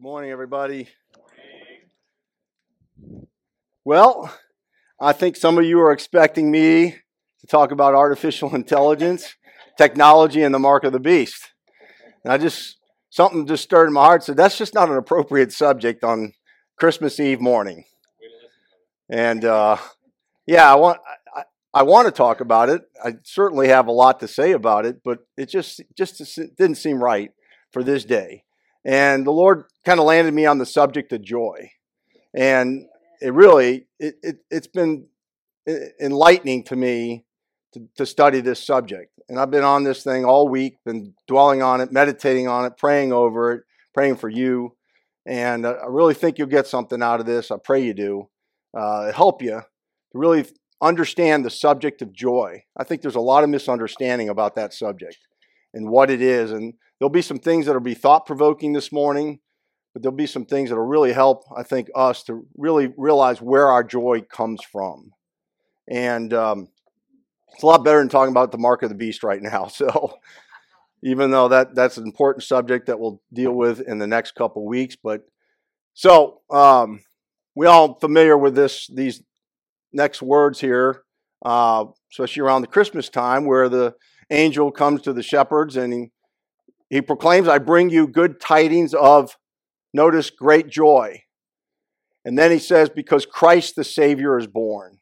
Good morning, everybody. Well, I think some of you are expecting me to talk about artificial intelligence, technology, and the mark of the beast. And I just, something just stirred in my heart, said that's just not an appropriate subject on Christmas Eve morning. And uh, yeah, I want, I, I want to talk about it. I certainly have a lot to say about it, but it just, just didn't seem right for this day. And the Lord kind of landed me on the subject of joy. And it really, it, it, has been enlightening to me to, to study this subject. And I've been on this thing all week, been dwelling on it, meditating on it, praying over it, praying for you. And I really think you'll get something out of this. I pray you do. Uh, help you to really understand the subject of joy. I think there's a lot of misunderstanding about that subject and what it is. And There'll be some things that'll be thought provoking this morning, but there'll be some things that'll really help, I think, us to really realize where our joy comes from. And um, it's a lot better than talking about the mark of the beast right now. So, even though that that's an important subject that we'll deal with in the next couple weeks, but so um, we all familiar with this these next words here, uh, especially around the Christmas time, where the angel comes to the shepherds and he he proclaims, I bring you good tidings of, notice, great joy. And then he says, because Christ the Savior is born.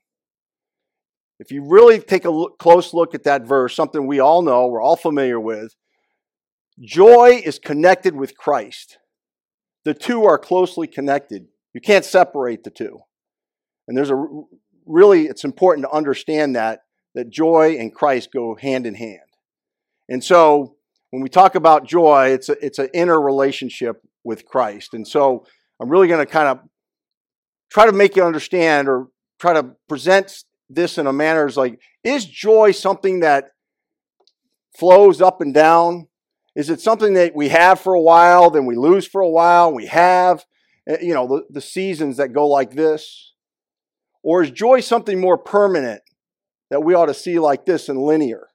If you really take a look, close look at that verse, something we all know, we're all familiar with, joy is connected with Christ. The two are closely connected. You can't separate the two. And there's a really, it's important to understand that, that joy and Christ go hand in hand. And so, when we talk about joy, it's a, it's an inner relationship with Christ. And so I'm really going to kind of try to make you understand or try to present this in a manner as like, is joy something that flows up and down? Is it something that we have for a while, then we lose for a while, we have, eh, you know, the, the seasons that go like this? Or is joy something more permanent that we ought to see like this and linear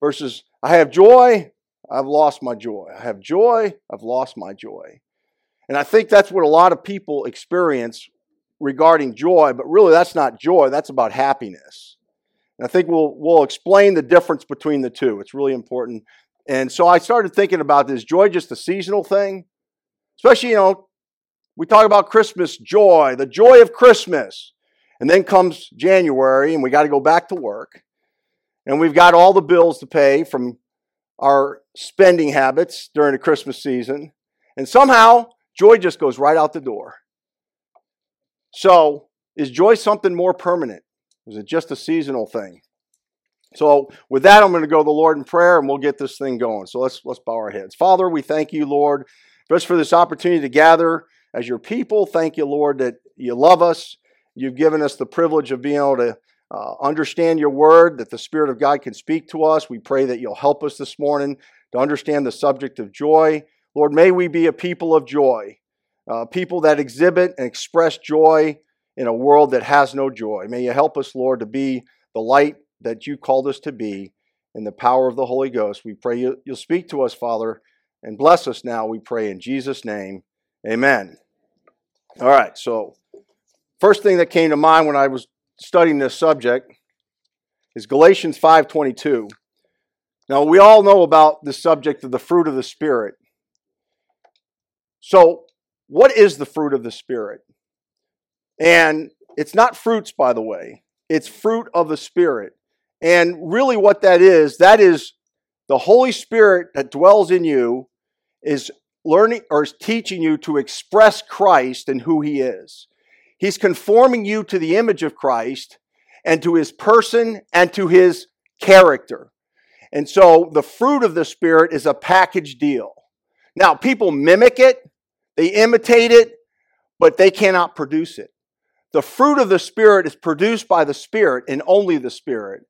versus I have joy, I've lost my joy. I have joy, I've lost my joy. And I think that's what a lot of people experience regarding joy, but really that's not joy, that's about happiness. And I think we'll, we'll explain the difference between the two. It's really important. And so I started thinking about this joy just a seasonal thing? Especially, you know, we talk about Christmas joy, the joy of Christmas. And then comes January and we got to go back to work. And we've got all the bills to pay from our spending habits during the Christmas season, and somehow joy just goes right out the door. So, is joy something more permanent? Is it just a seasonal thing? So, with that, I'm going to go to the Lord in prayer and we'll get this thing going. So, let's, let's bow our heads. Father, we thank you, Lord, just for this opportunity to gather as your people. Thank you, Lord, that you love us. You've given us the privilege of being able to uh, understand your word, that the Spirit of God can speak to us. We pray that you'll help us this morning to understand the subject of joy. Lord, may we be a people of joy, uh, people that exhibit and express joy in a world that has no joy. May you help us, Lord, to be the light that you called us to be in the power of the Holy Ghost. We pray you, will speak to us, Father, and bless us now, we pray in Jesus' name. Amen. All right, so first thing that came to mind when I was studying this subject is Galatians 5:22. Now we all know about the subject of the fruit of the spirit. So, what is the fruit of the spirit? And it's not fruits by the way. It's fruit of the spirit. And really what that is, that is the Holy Spirit that dwells in you is learning or is teaching you to express Christ and who he is. He's conforming you to the image of Christ and to his person and to his character. And so the fruit of the Spirit is a package deal. Now, people mimic it, they imitate it, but they cannot produce it. The fruit of the Spirit is produced by the Spirit and only the Spirit.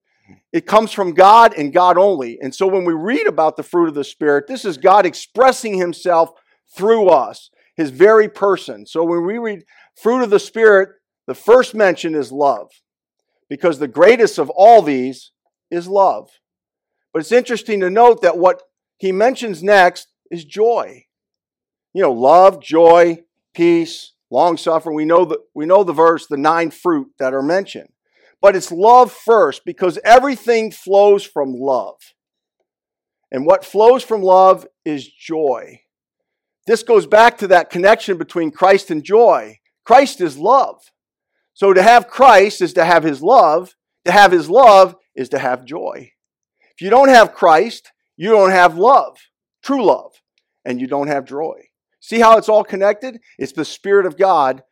It comes from God and God only. And so when we read about the fruit of the Spirit, this is God expressing Himself through us, His very person. So when we read fruit of the Spirit, the first mention is love, because the greatest of all these is love. But it's interesting to note that what he mentions next is joy. you know, love, joy, peace, long suffering. We know the, we know the verse, the nine fruit that are mentioned. But it's love first because everything flows from love. And what flows from love is joy. This goes back to that connection between Christ and joy. Christ is love. So to have Christ is to have his love. To have his love is to have joy. If you don't have Christ, you don't have love, true love, and you don't have joy. See how it's all connected? It's the Spirit of God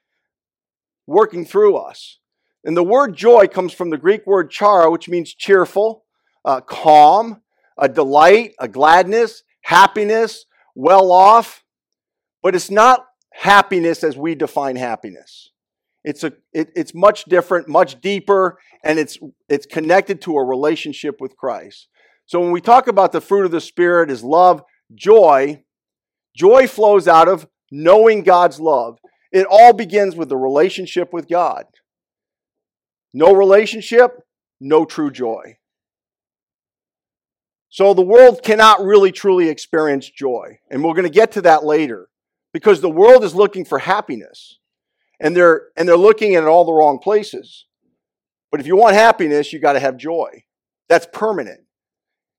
working through us. And the word joy comes from the Greek word chara, which means cheerful, uh, calm, a delight, a gladness, happiness, well off. But it's not happiness as we define happiness. It's, a, it, it's much different, much deeper, and it's, it's connected to a relationship with Christ. So when we talk about the fruit of the Spirit is love, joy, Joy flows out of knowing God's love. It all begins with the relationship with God. No relationship, no true joy. So the world cannot really truly experience joy. And we're going to get to that later because the world is looking for happiness. And they're and they're looking at all the wrong places. But if you want happiness, you got to have joy. That's permanent.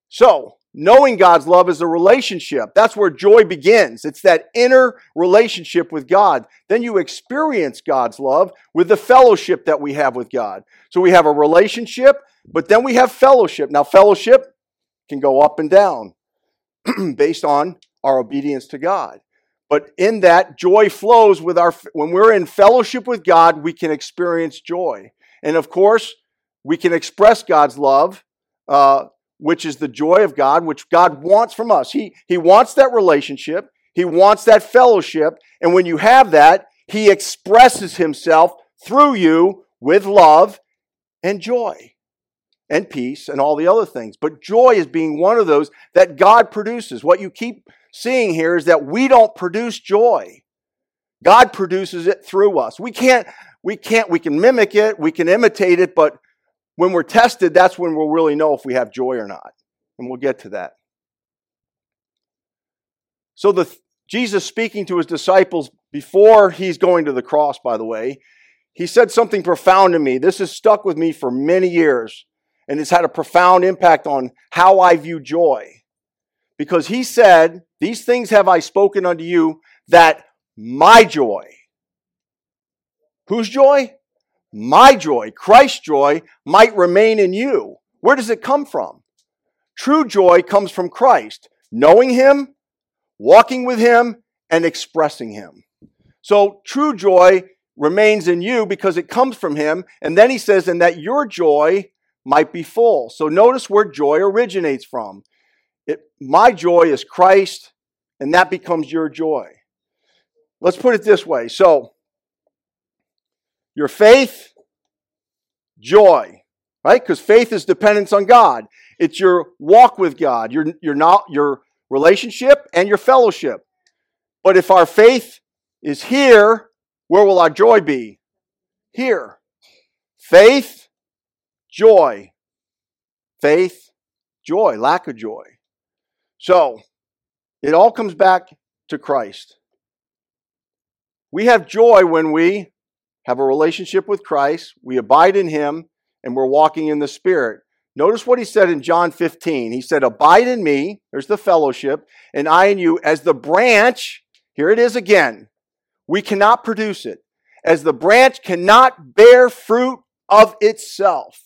So, Knowing God's love is a relationship. That's where joy begins. It's that inner relationship with God. Then you experience God's love with the fellowship that we have with God. So we have a relationship, but then we have fellowship. Now, fellowship can go up and down based on our obedience to God. But in that, joy flows with our, when we're in fellowship with God, we can experience joy. And of course, we can express God's love uh, which is the joy of God, which God wants from us. He, he wants that relationship, He wants that fellowship. And when you have that, He expresses Himself through you with love and joy and peace and all the other things. But joy is being one of those that God produces. What you keep seeing here is that we don't produce joy. God produces it through us. We can't, we can't, we can mimic it, we can imitate it, but when we're tested, that's when we'll really know if we have joy or not. And we'll get to that. So the Jesus speaking to his disciples before he's going to the cross, by the way, he said something profound to me. This has stuck with me for many years, and it's had a profound impact on how I view joy. Because he said, These things have I spoken unto you, that my joy. Whose joy? my joy, Christ's joy, might remain in you. Where does it come from? True joy comes from Christ, knowing Him, walking with Him, and expressing Him. So true joy remains in you because it comes from Him. And then He says, and that your joy might be full. So notice where joy originates from. It, my joy is Christ, and that becomes your joy. Let's put it this way. So, your faith, joy, right? Because faith is dependence on God. It's your walk with God, your, your, not, your relationship and your fellowship. But if our faith is here, where will our joy be? Here. Faith, joy. Faith, joy, lack of joy. So, it all comes back to Christ. We have joy when we have a relationship with Christ, we abide in Him, and we're walking in the Spirit. Notice what he said in John 15. He said, Abide in me, there's the fellowship, and I in you, as the branch, here it is again, we cannot produce it. As the branch cannot bear fruit of itself.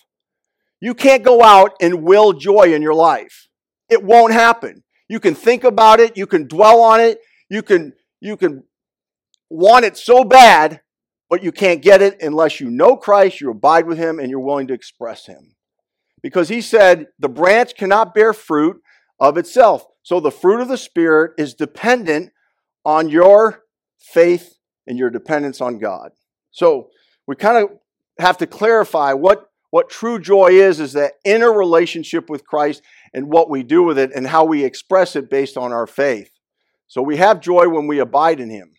You can't go out and will joy in your life. It won't happen. You can think about it, you can dwell on it, you can, you can want it so bad, but you can't get it unless you know Christ, you abide with him, and you're willing to express him. Because he said, the branch cannot bear fruit of itself. So the fruit of the Spirit is dependent on your faith and your dependence on God. So we kind of have to clarify what, what true joy is, is that inner relationship with Christ and what we do with it and how we express it based on our faith. So we have joy when we abide in Him.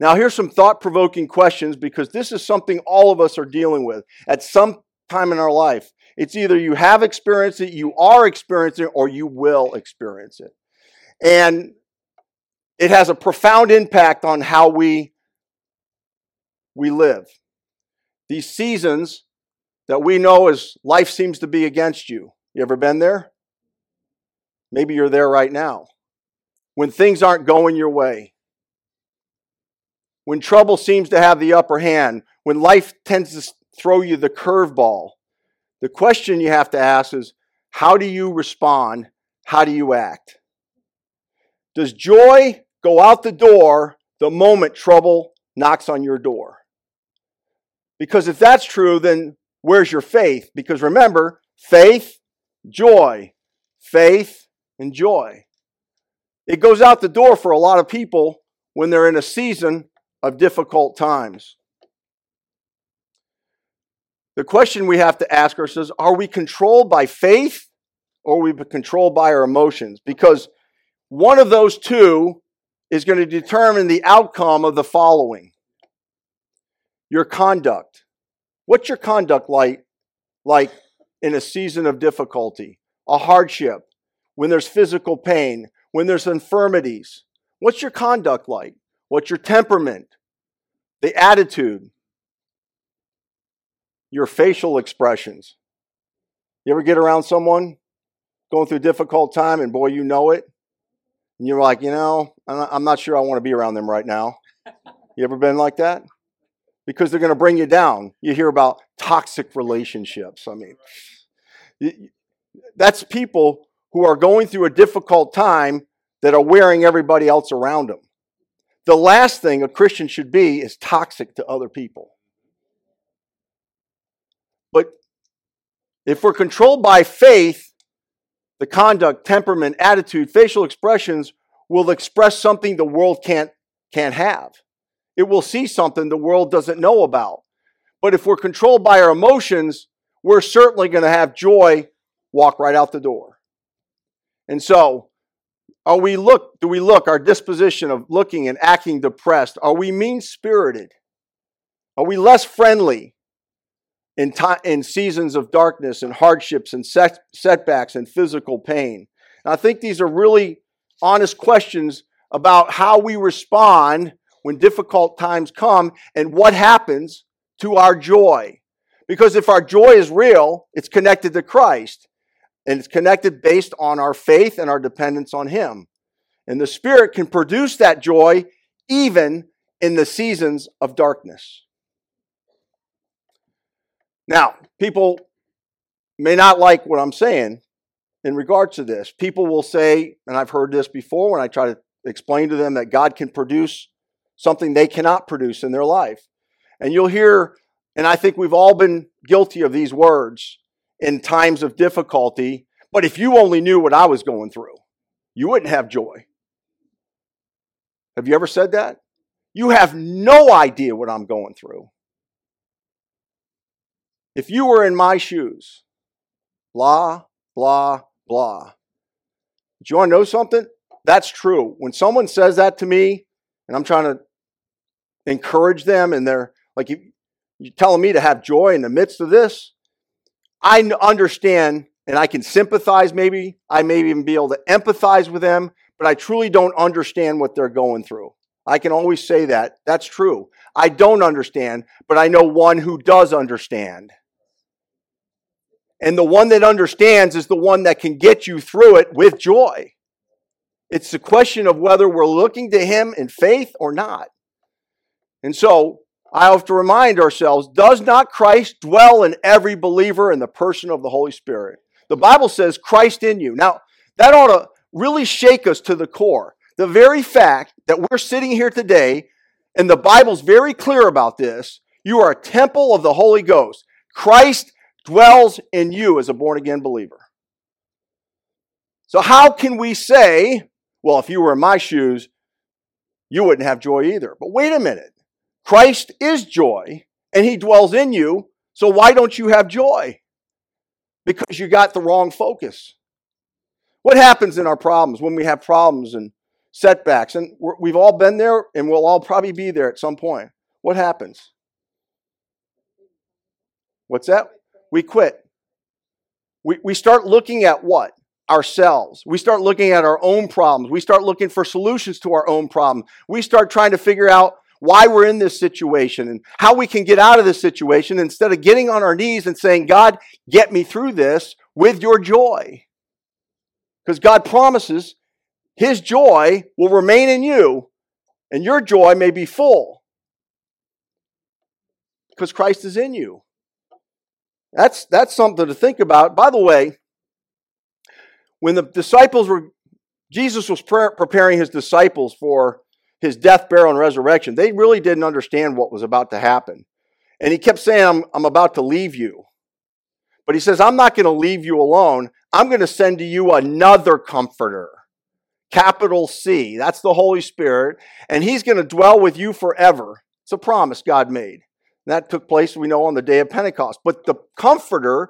Now, here's some thought provoking questions because this is something all of us are dealing with at some time in our life. It's either you have experienced it, you are experiencing it, or you will experience it. And it has a profound impact on how we, we live. These seasons that we know as life seems to be against you. You ever been there? Maybe you're there right now. When things aren't going your way, when trouble seems to have the upper hand, when life tends to throw you the curveball, the question you have to ask is how do you respond? How do you act? Does joy go out the door the moment trouble knocks on your door? Because if that's true, then where's your faith? Because remember, faith, joy, faith, and joy. It goes out the door for a lot of people when they're in a season of difficult times. The question we have to ask ourselves are we controlled by faith or are we controlled by our emotions? Because one of those two is going to determine the outcome of the following your conduct. What's your conduct like, like in a season of difficulty, a hardship, when there's physical pain, when there's infirmities? What's your conduct like? What's your temperament? The attitude? Your facial expressions. You ever get around someone going through a difficult time and boy, you know it? And you're like, you know, I'm not sure I want to be around them right now. You ever been like that? Because they're going to bring you down. You hear about toxic relationships. I mean, that's people who are going through a difficult time that are wearing everybody else around them. The last thing a Christian should be is toxic to other people. But if we're controlled by faith, the conduct, temperament, attitude, facial expressions will express something the world can't, can't have. It will see something the world doesn't know about. But if we're controlled by our emotions, we're certainly going to have joy walk right out the door. And so, are we look, do we look, our disposition of looking and acting depressed, are we mean spirited? Are we less friendly in, time, in seasons of darkness and hardships and set, setbacks and physical pain? And I think these are really honest questions about how we respond when difficult times come and what happens to our joy. Because if our joy is real, it's connected to Christ. And it's connected based on our faith and our dependence on Him. And the Spirit can produce that joy even in the seasons of darkness. Now, people may not like what I'm saying in regards to this. People will say, and I've heard this before when I try to explain to them that God can produce something they cannot produce in their life. And you'll hear, and I think we've all been guilty of these words in times of difficulty. But if you only knew what I was going through, you wouldn't have joy. Have you ever said that? You have no idea what I'm going through. If you were in my shoes, blah, blah, blah. Do you want to know something? That's true. When someone says that to me, and I'm trying to encourage them, and they're like, you, you're telling me to have joy in the midst of this, I understand and I can sympathize maybe. I may even be able to empathize with them, but I truly don't understand what they're going through. I can always say that. That's true. I don't understand, but I know one who does understand. And the one that understands is the one that can get you through it with joy. It's the question of whether we're looking to Him in faith or not. And so I have to remind ourselves does not Christ dwell in every believer in the person of the Holy Spirit? The Bible says Christ in you. Now, that ought to really shake us to the core. The very fact that we're sitting here today, and the Bible's very clear about this, you are a temple of the Holy Ghost. Christ dwells in you as a born again believer. So, how can we say, well, if you were in my shoes, you wouldn't have joy either? But wait a minute. Christ is joy, and he dwells in you, so why don't you have joy? because you got the wrong focus. What happens in our problems when we have problems and setbacks? And we've all been there and we'll all probably be there at some point. What happens? What's that? We quit. We, we start looking at what? ourselves. We start looking at our own problems. We start looking for solutions to our own problems. We start trying to figure out why we're in this situation and how we can get out of this situation instead of getting on our knees and saying, God, get me through this with your joy. Because God promises his joy will remain in you and your joy may be full because Christ is in you. That's, that's something to think about. By the way, when the disciples were, Jesus was preparing his disciples for his death, burial, and resurrection, they really didn't understand what was about to happen. And he kept saying, I'm, I'm about to leave you. But he says, I'm not going to leave you alone. I'm going to send to you another comforter. Capital C. That's the Holy Spirit. And he's going to dwell with you forever. It's a promise God made. And that took place, we know, on the day of Pentecost. But the comforter,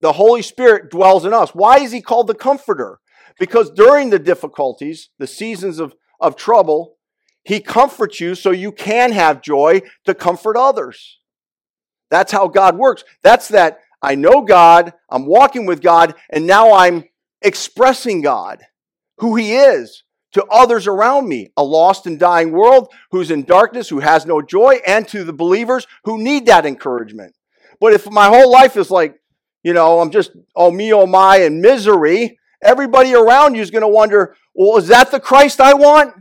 the Holy Spirit, dwells in us. Why is he called the comforter? Because during the difficulties, the seasons of, of trouble, he comforts you so you can have joy to comfort others. That's how God works. That's that I know God, I'm walking with God, and now I'm expressing God, who He is to others around me, a lost and dying world who's in darkness, who has no joy, and to the believers who need that encouragement. But if my whole life is like, you know, I'm just, oh me, oh my, and misery, everybody around you is going to wonder, well, is that the Christ I want?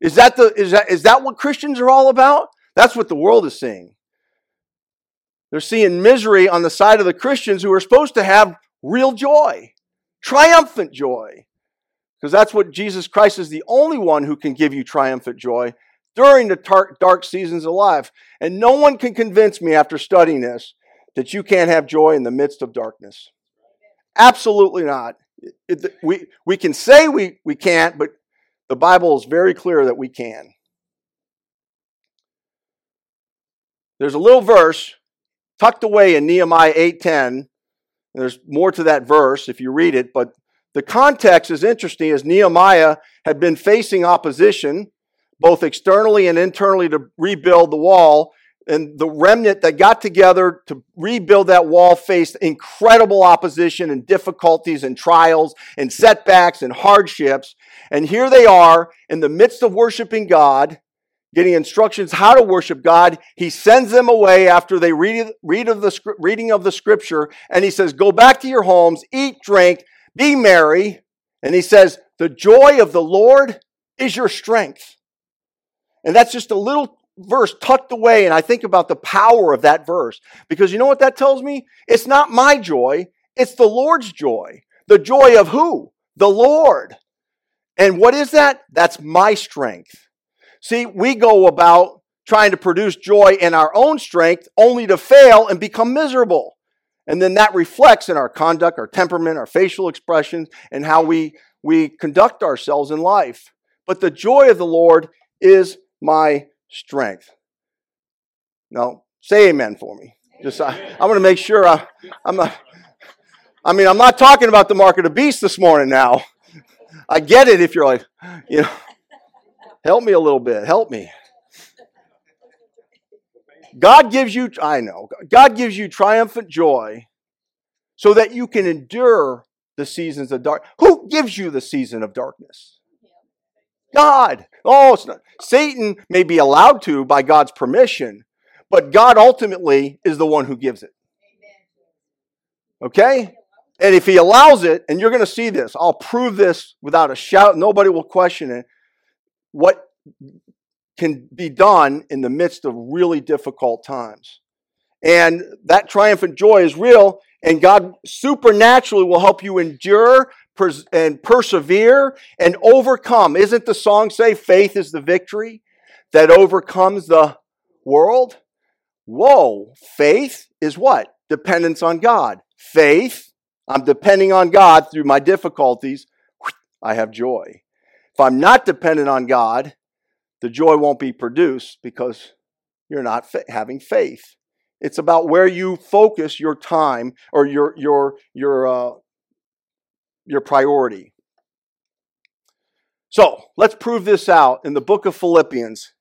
Is that, the, is, that, is that what Christians are all about? That's what the world is seeing. They're seeing misery on the side of the Christians who are supposed to have real joy, triumphant joy. Because that's what Jesus Christ is the only one who can give you triumphant joy during the tar- dark seasons of life. And no one can convince me after studying this that you can't have joy in the midst of darkness. Absolutely not. It, it, we, we can say we, we can't, but the Bible is very clear that we can. There's a little verse tucked away in Nehemiah 8:10. There's more to that verse if you read it, but the context is interesting as Nehemiah had been facing opposition both externally and internally to rebuild the wall and the remnant that got together to rebuild that wall faced incredible opposition and difficulties and trials and setbacks and hardships. And here they are in the midst of worshiping God, getting instructions how to worship God. He sends them away after they read, read of the reading of the scripture, and he says, "Go back to your homes, eat, drink, be merry." And he says, "The joy of the Lord is your strength." And that's just a little verse tucked away, and I think about the power of that verse. Because you know what that tells me? It's not my joy, it's the Lord's joy. The joy of who? The Lord. And what is that? That's my strength. See, we go about trying to produce joy in our own strength only to fail and become miserable. And then that reflects in our conduct, our temperament, our facial expressions, and how we, we conduct ourselves in life. But the joy of the Lord is my strength. No, say amen for me. Just I, am going to make sure I, I'm not. I mean, I'm not talking about the mark of the beast this morning. Now, I get it. If you're like, you know, help me a little bit. Help me. God gives you. I know. God gives you triumphant joy, so that you can endure the seasons of dark. Who gives you the season of darkness? God. Oh, it's not. Satan may be allowed to by God's permission, but God ultimately is the one who gives it. Okay? And if he allows it, and you're going to see this, I'll prove this without a shout, nobody will question it. What can be done in the midst of really difficult times. And that triumphant joy is real, and God supernaturally will help you endure and persevere and overcome. Isn't the song say faith is the victory that overcomes the world? Whoa, faith is what? Dependence on God. Faith, I'm depending on God through my difficulties. I have joy. If I'm not dependent on God, the joy won't be produced because you're not having faith. It's about where you focus your time or your your your uh, your priority. So let's prove this out in the book of Philippians.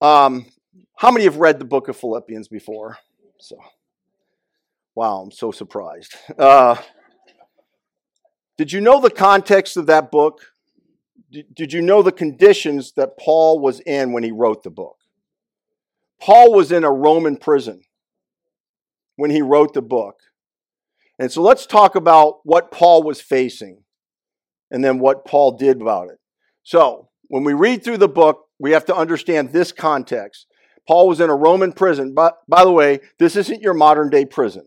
Um, how many have read the book of Philippians before? So, wow, I'm so surprised. Uh, Did you know the context of that book? Did you know the conditions that Paul was in when he wrote the book? Paul was in a Roman prison when he wrote the book. And so let's talk about what Paul was facing and then what Paul did about it. So, when we read through the book, we have to understand this context. Paul was in a Roman prison. But by the way, this isn't your modern day prison.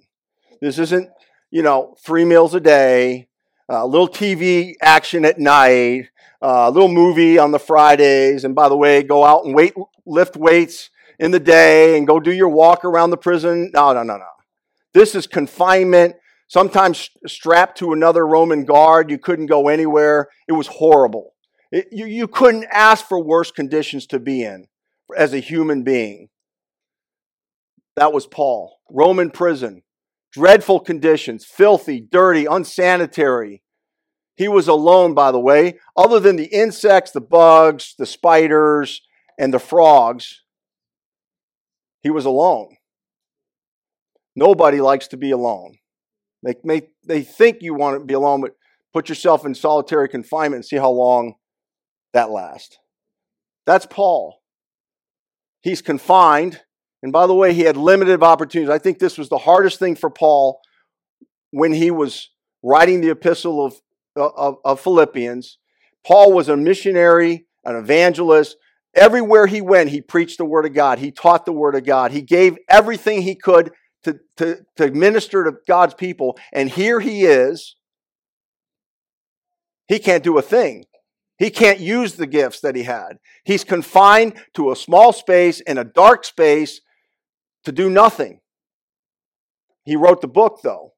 This isn't, you know, three meals a day, a little TV action at night, a little movie on the Fridays. And by the way, go out and wait, lift weights in the day and go do your walk around the prison. No, no, no, no. This is confinement, sometimes strapped to another Roman guard. You couldn't go anywhere. It was horrible. It, you, you couldn't ask for worse conditions to be in as a human being. That was Paul. Roman prison. Dreadful conditions, filthy, dirty, unsanitary. He was alone, by the way. Other than the insects, the bugs, the spiders, and the frogs, he was alone. Nobody likes to be alone. They, may, they think you want to be alone, but put yourself in solitary confinement and see how long that lasts. That's Paul. He's confined. And by the way, he had limited opportunities. I think this was the hardest thing for Paul when he was writing the epistle of, of, of Philippians. Paul was a missionary, an evangelist. Everywhere he went, he preached the word of God. He taught the word of God. He gave everything he could to, to, to minister to God's people. And here he is. He can't do a thing. He can't use the gifts that he had. He's confined to a small space in a dark space to do nothing. He wrote the book, though.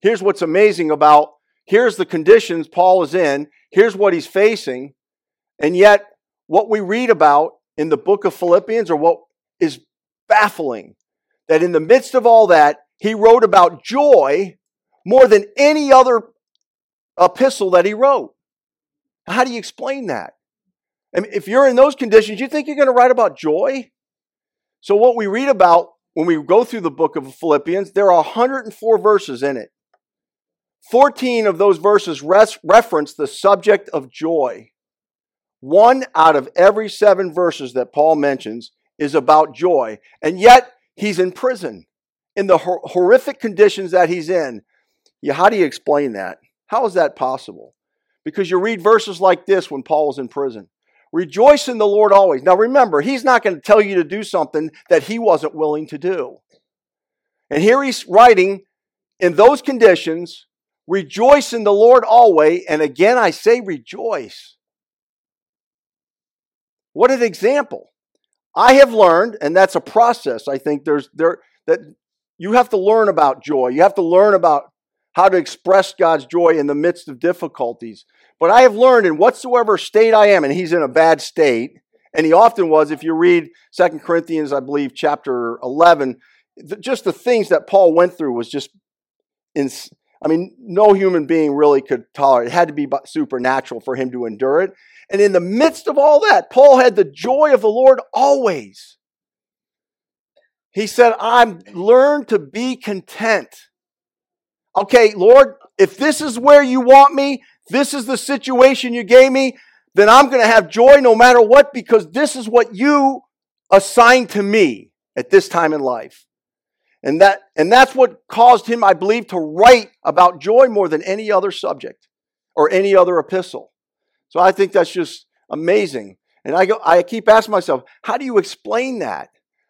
Here's what's amazing about here's the conditions Paul is in, here's what he's facing, and yet what we read about in the book of Philippians or what is baffling that in the midst of all that, he wrote about joy more than any other epistle that he wrote. How do you explain that? I mean, if you're in those conditions, you think you're going to write about joy? So, what we read about when we go through the book of Philippians, there are 104 verses in it. 14 of those verses res- reference the subject of joy. One out of every seven verses that Paul mentions is about joy. And yet, he's in prison in the hor- horrific conditions that he's in. Yeah, how do you explain that? How is that possible? Because you read verses like this when Paul was in prison. Rejoice in the Lord always. Now remember, he's not going to tell you to do something that he wasn't willing to do. And here he's writing in those conditions, rejoice in the Lord always. And again, I say rejoice. What an example. I have learned, and that's a process. I think there's there that you have to learn about joy. You have to learn about how to express God's joy in the midst of difficulties. But I have learned in whatsoever state I am, and he's in a bad state, and he often was, if you read Second Corinthians, I believe, chapter 11, just the things that Paul went through was just, in, I mean, no human being really could tolerate it. It had to be supernatural for him to endure it. And in the midst of all that, Paul had the joy of the Lord always. He said, I've learned to be content okay, Lord, if this is where you want me, this is the situation you gave me, then I'm going to have joy no matter what because this is what you assigned to me at this time in life. And that and that's what caused him, I believe, to write about joy more than any other subject or any other epistle. So I think that's just amazing. And I go I keep asking myself, how do you explain that?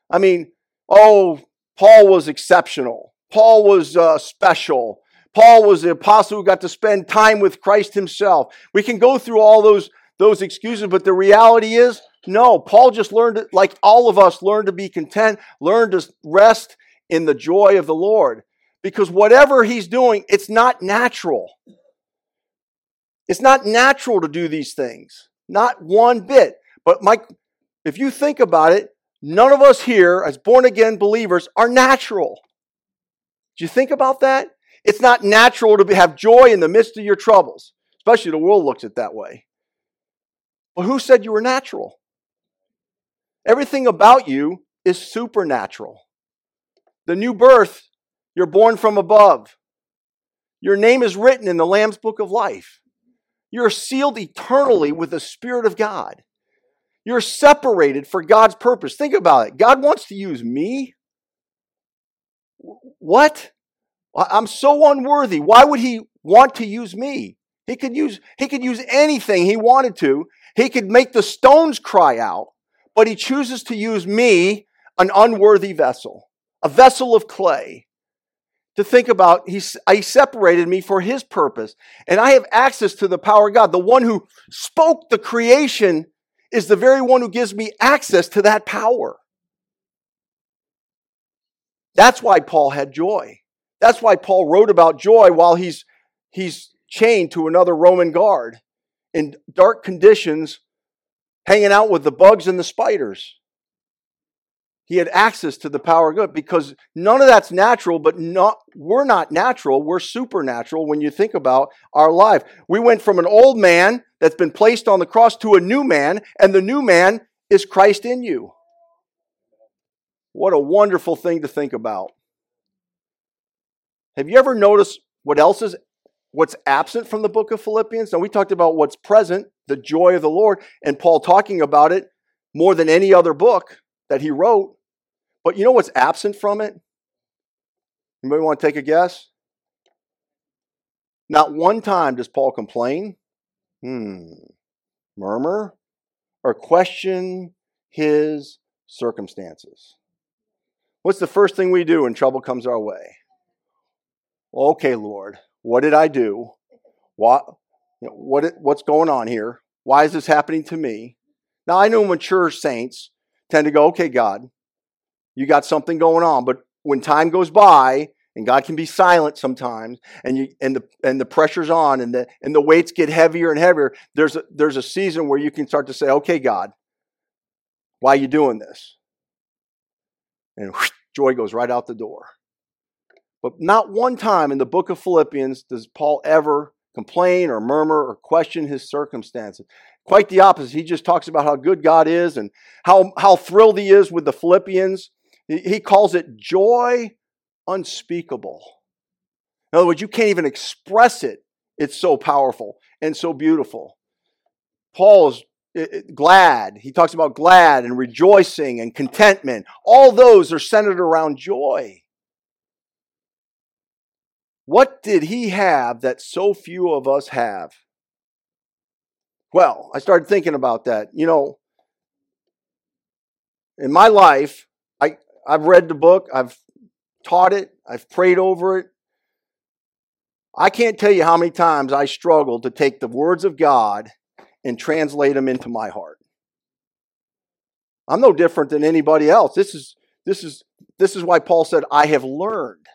I mean, oh, Paul was exceptional. Paul was uh, special. Paul was the apostle who got to spend time with Christ himself. We can go through all those, those excuses, but the reality is, no, Paul just learned, like all of us, learned to be content, learned to rest in the joy of the Lord. Because whatever he's doing, it's not natural. It's not natural to do these things. Not one bit. But Mike, if you think about it, none of us here as born again believers are natural. Do you think about that? It's not natural to have joy in the midst of your troubles, especially the world looks at that way. But who said you were natural? Everything about you is supernatural. The new birth, you're born from above. Your name is written in the Lamb's book of life. You're sealed eternally with the Spirit of God. You're separated for God's purpose. Think about it. God wants to use me. What? I'm so unworthy. Why would he want to use me? He could use he could use anything he wanted to. He could make the stones cry out, but he chooses to use me, an unworthy vessel, a vessel of clay. To think about, he, he separated me for his purpose. And I have access to the power of God. The one who spoke the creation is the very one who gives me access to that power. That's why Paul had joy. That's why Paul wrote about joy while he's, he's chained to another Roman guard in dark conditions, hanging out with the bugs and the spiders. He had access to the power of God because none of that's natural, but not, we're not natural. We're supernatural when you think about our life. We went from an old man that's been placed on the cross to a new man, and the new man is Christ in you. What a wonderful thing to think about. Have you ever noticed what else is what's absent from the book of Philippians? Now, we talked about what's present, the joy of the Lord, and Paul talking about it more than any other book that he wrote. But you know what's absent from it? Anybody want to take a guess? Not one time does Paul complain, hmm, murmur, or question his circumstances. What's the first thing we do when trouble comes our way? Okay, Lord, what did I do? What, you know, what, what's going on here? Why is this happening to me? Now, I know mature saints tend to go, okay, God, you got something going on. But when time goes by, and God can be silent sometimes, and you and the and the pressure's on, and the and the weights get heavier and heavier. There's a, there's a season where you can start to say, "Okay, God, why are you doing this?" And whoosh, joy goes right out the door. But not one time in the book of Philippians does Paul ever complain or murmur or question his circumstances. Quite the opposite. He just talks about how good God is and how, how thrilled he is with the Philippians. He calls it joy unspeakable. In other words, you can't even express it. It's so powerful and so beautiful. Paul is glad. He talks about glad and rejoicing and contentment. All those are centered around joy. What did he have that so few of us have? Well, I started thinking about that. You know, in my life, I've read the book, I've taught it, I've prayed over it. I can't tell you how many times I struggled to take the words of God and translate them into my heart. I'm no different than anybody else. This is this is this is why Paul said, I have learned.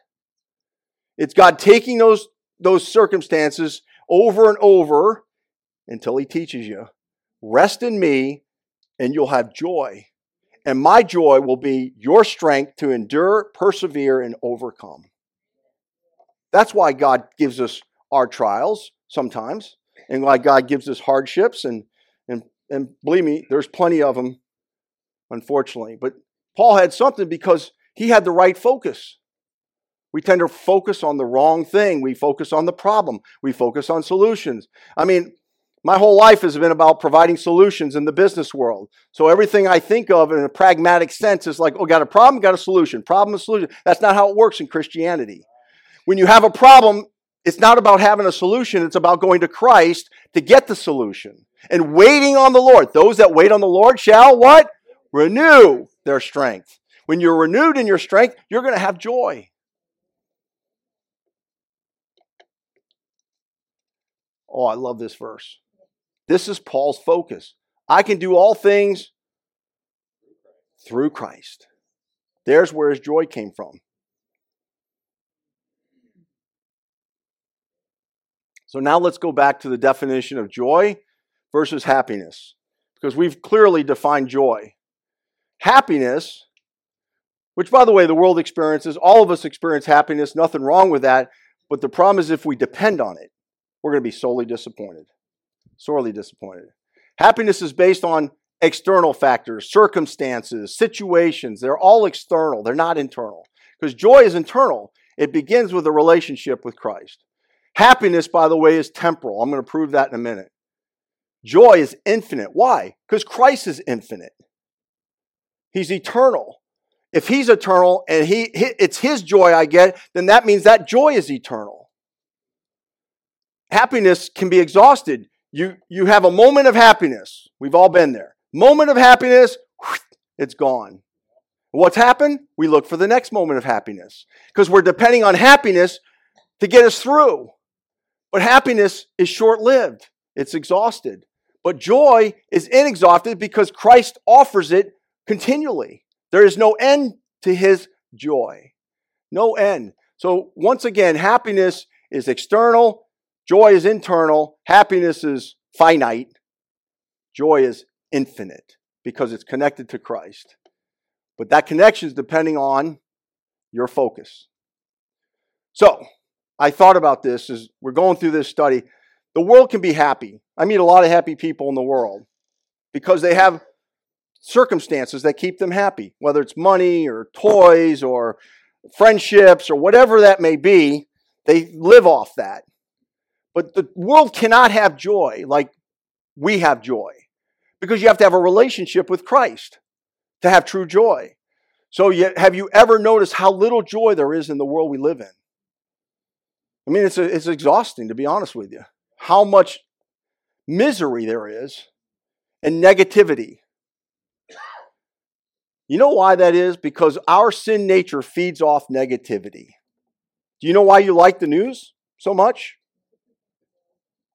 It's God taking those, those circumstances over and over until He teaches you. Rest in me, and you'll have joy. And my joy will be your strength to endure, persevere, and overcome. That's why God gives us our trials sometimes, and why God gives us hardships. And, and, and believe me, there's plenty of them, unfortunately. But Paul had something because he had the right focus. We tend to focus on the wrong thing. We focus on the problem. We focus on solutions. I mean, my whole life has been about providing solutions in the business world. So everything I think of in a pragmatic sense is like, oh, got a problem, got a solution. Problem, solution. That's not how it works in Christianity. When you have a problem, it's not about having a solution, it's about going to Christ to get the solution and waiting on the Lord. Those that wait on the Lord shall what? Renew their strength. When you're renewed in your strength, you're going to have joy. Oh, I love this verse. This is Paul's focus. I can do all things through Christ. There's where his joy came from. So now let's go back to the definition of joy versus happiness, because we've clearly defined joy. Happiness, which by the way, the world experiences, all of us experience happiness, nothing wrong with that, but the problem is if we depend on it we're going to be sorely disappointed. Sorely disappointed. Happiness is based on external factors, circumstances, situations. They're all external, they're not internal. Because joy is internal, it begins with a relationship with Christ. Happiness, by the way, is temporal. I'm going to prove that in a minute. Joy is infinite. Why? Because Christ is infinite. He's eternal. If he's eternal and he it's his joy I get, then that means that joy is eternal. Happiness can be exhausted. You you have a moment of happiness. We've all been there. Moment of happiness, it's gone. What's happened? We look for the next moment of happiness because we're depending on happiness to get us through. But happiness is short lived, it's exhausted. But joy is inexhausted because Christ offers it continually. There is no end to his joy. No end. So, once again, happiness is external, joy is internal, happiness is finite, joy is infinite because it's connected to Christ. But that connection is depending on your focus. So, I thought about this as we're going through this study. The world can be happy. I meet a lot of happy people in the world because they have circumstances that keep them happy, whether it's money or toys or friendships or whatever that may be. They live off that. But the world cannot have joy like we have joy because you have to have a relationship with Christ to have true joy. So, have you ever noticed how little joy there is in the world we live in? I mean, it's, a, it's exhausting, to be honest with you, how much misery there is and negativity. You know why that is? Because our sin nature feeds off negativity. Do you know why you like the news so much?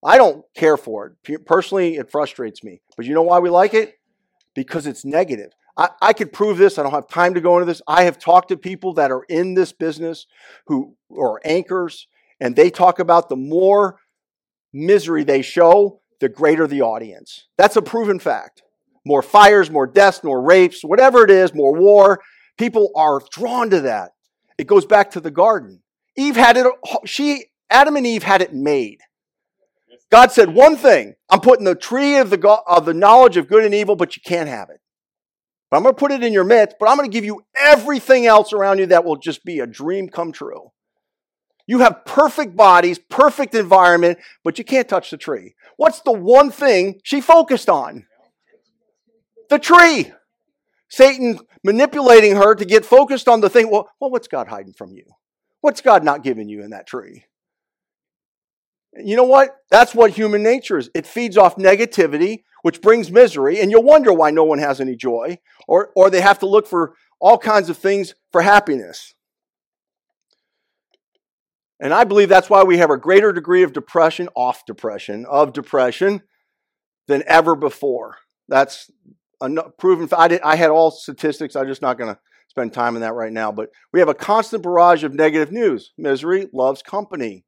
I don't care for it. Personally, it frustrates me. But you know why we like it? Because it's negative. I, I could prove this. I don't have time to go into this. I have talked to people that are in this business who are anchors, and they talk about the more misery they show, the greater the audience. That's a proven fact. More fires, more deaths, more rapes, whatever it is, more war. People are drawn to that. It goes back to the garden. Eve had it, she, Adam and Eve had it made. God said one thing I'm putting the tree of the, of the knowledge of good and evil, but you can't have it. But I'm going to put it in your midst, but I'm going to give you everything else around you that will just be a dream come true. You have perfect bodies, perfect environment, but you can't touch the tree. What's the one thing she focused on? The tree. Satan manipulating her to get focused on the thing. Well, well, what's God hiding from you? What's God not giving you in that tree? You know what? That's what human nature is. It feeds off negativity, which brings misery, and you'll wonder why no one has any joy, or, or they have to look for all kinds of things for happiness. And I believe that's why we have a greater degree of depression, off depression, of depression than ever before. That's a proven. I, did, I had all statistics. I'm just not going to spend time on that right now. But we have a constant barrage of negative news. Misery loves company.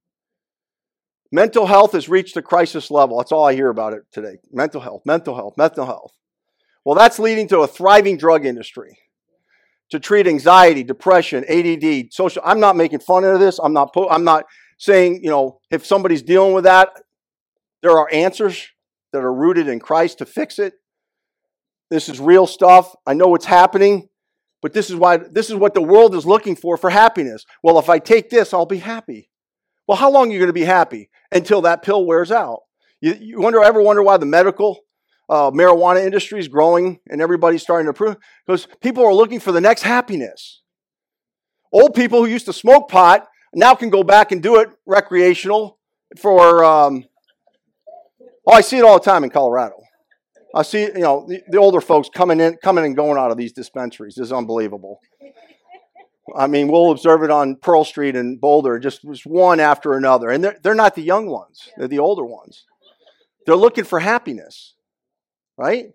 Mental health has reached a crisis level. That's all I hear about it today. Mental health, mental health, mental health. Well, that's leading to a thriving drug industry to treat anxiety, depression, ADD, social. I'm not making fun of this. I'm not. I'm not saying you know if somebody's dealing with that, there are answers that are rooted in Christ to fix it. This is real stuff. I know what's happening, but this is why this is what the world is looking for for happiness. Well, if I take this, I'll be happy. Well, how long are you going to be happy? until that pill wears out. You, you wonder, ever wonder why the medical uh, marijuana industry is growing and everybody's starting to prove? Because people are looking for the next happiness. Old people who used to smoke pot now can go back and do it recreational for. Um, oh, I see it all the time in Colorado. I see, you know, the, the older folks coming in, coming and going out of these dispensaries. This is unbelievable. I mean, we'll observe it on Pearl Street and Boulder, just, just one after another. And they're, they're not the young ones, they're the older ones. They're looking for happiness, right?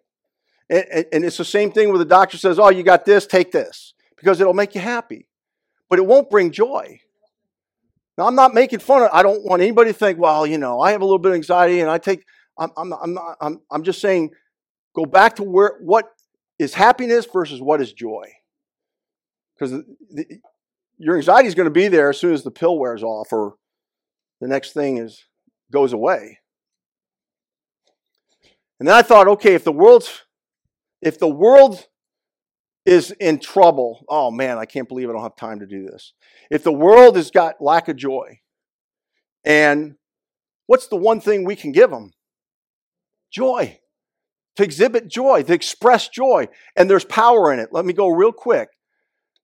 And, and, and it's the same thing where the doctor says, Oh, you got this, take this, because it'll make you happy. But it won't bring joy. Now, I'm not making fun of I don't want anybody to think, well, you know, I have a little bit of anxiety and I take, I'm, I'm, I'm, not, I'm, I'm just saying, go back to where, what is happiness versus what is joy because your anxiety is going to be there as soon as the pill wears off or the next thing is goes away. And then I thought, okay, if the world's if the world is in trouble, oh man, I can't believe I don't have time to do this. If the world has got lack of joy and what's the one thing we can give them? Joy. To exhibit joy, to express joy. And there's power in it. Let me go real quick.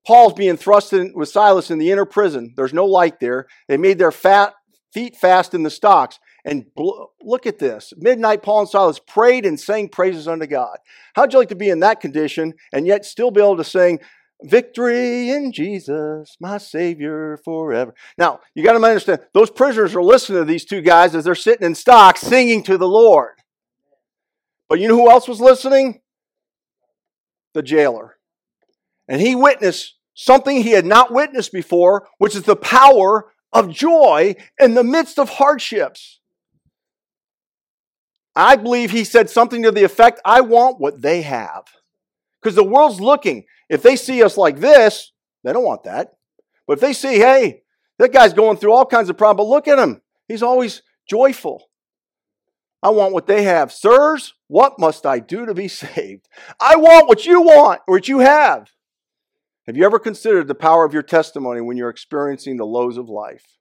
Paul's being thrust in with Silas in the inner prison. There's no light there. They made their fat feet fast in the stocks. And bl- look at this. Midnight, Paul and Silas prayed and sang praises unto God. How'd you like to be in that condition and yet still be able to sing, Victory in Jesus, my Savior forever? Now, you got to understand, those prisoners are listening to these two guys as they're sitting in stocks singing to the Lord. But you know who else was listening? The jailer. And he witnessed something he had not witnessed before, which is the power of joy in the midst of hardships. I believe he said something to the effect I want what they have. Because the world's looking. If they see us like this, they don't want that. But if they see, hey, that guy's going through all kinds of problems, but look at him. He's always joyful. I want what they have. Sirs, what must I do to be saved? I want what you want or what you have. Have you ever considered the power of your testimony when you're experiencing the lows of life?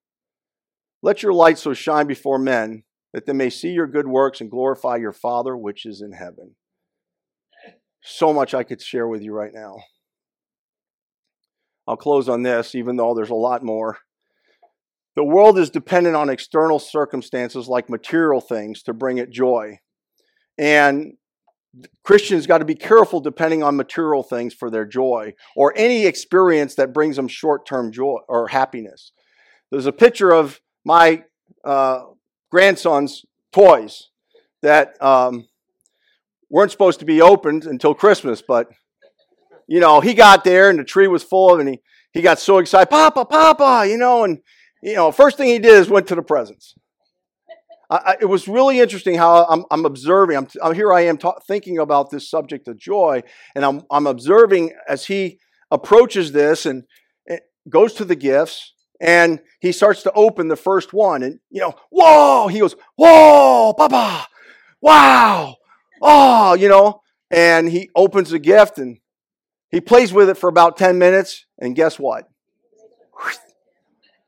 Let your light so shine before men that they may see your good works and glorify your Father which is in heaven. So much I could share with you right now. I'll close on this, even though there's a lot more. The world is dependent on external circumstances like material things to bring it joy. And Christians got to be careful depending on material things for their joy or any experience that brings them short term joy or happiness. There's a picture of my uh, grandson's toys that um, weren't supposed to be opened until Christmas, but you know, he got there and the tree was full and he, he got so excited, Papa, Papa, you know, and you know, first thing he did is went to the presents. I, it was really interesting how I'm, I'm observing. I'm, I'm, here. I am ta- thinking about this subject of joy, and I'm, I'm observing as he approaches this and, goes to the gifts, and he starts to open the first one and you know whoa! He goes whoa papa! Wow! Oh! You know? And he opens the gift and he plays with it for about 10 minutes and guess what?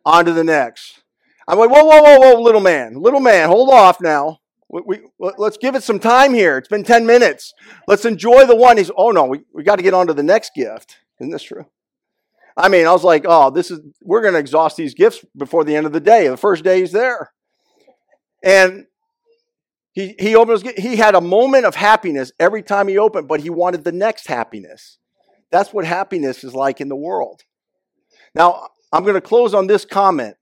On to the next i'm like whoa whoa whoa whoa little man little man hold off now we, we, let's give it some time here it's been 10 minutes let's enjoy the one he's oh no we, we got to get on to the next gift isn't this true I mean, I was like, oh, this is, we're going to exhaust these gifts before the end of the day. The first day he's there. And he, he opens, he had a moment of happiness every time he opened, but he wanted the next happiness. That's what happiness is like in the world. Now, I'm going to close on this comment.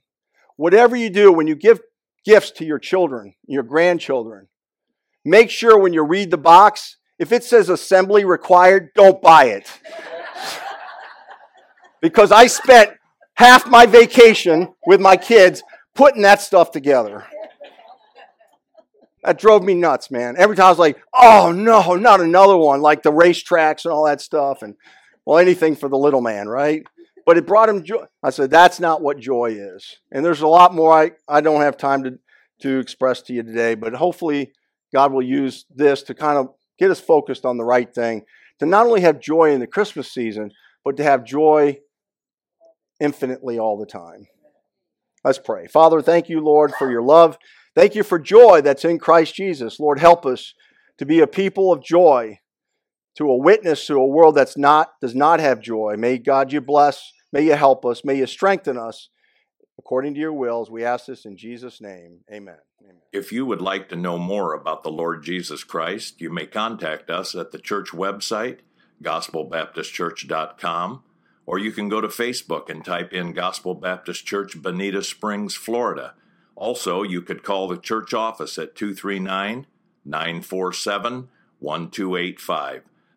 Whatever you do when you give gifts to your children, your grandchildren, make sure when you read the box, if it says assembly required, don't buy it because I spent half my vacation with my kids putting that stuff together. That drove me nuts, man. Every time I was like, oh no, not another one, like the racetracks and all that stuff. And well, anything for the little man, right? But it brought him joy. I said, that's not what joy is. And there's a lot more I, I don't have time to, to express to you today, but hopefully God will use this to kind of get us focused on the right thing. To not only have joy in the Christmas season, but to have joy infinitely all the time. Let's pray. Father, thank you, Lord, for your love. Thank you for joy that's in Christ Jesus. Lord, help us to be a people of joy, to a witness to a world that's not does not have joy. May God you bless. May you help us. May you strengthen us according to your wills. We ask this in Jesus' name. Amen. Amen. If you would like to know more about the Lord Jesus Christ, you may contact us at the church website, gospelbaptistchurch.com or you can go to Facebook and type in Gospel Baptist Church, Bonita Springs, Florida. Also, you could call the church office at 239 947 1285.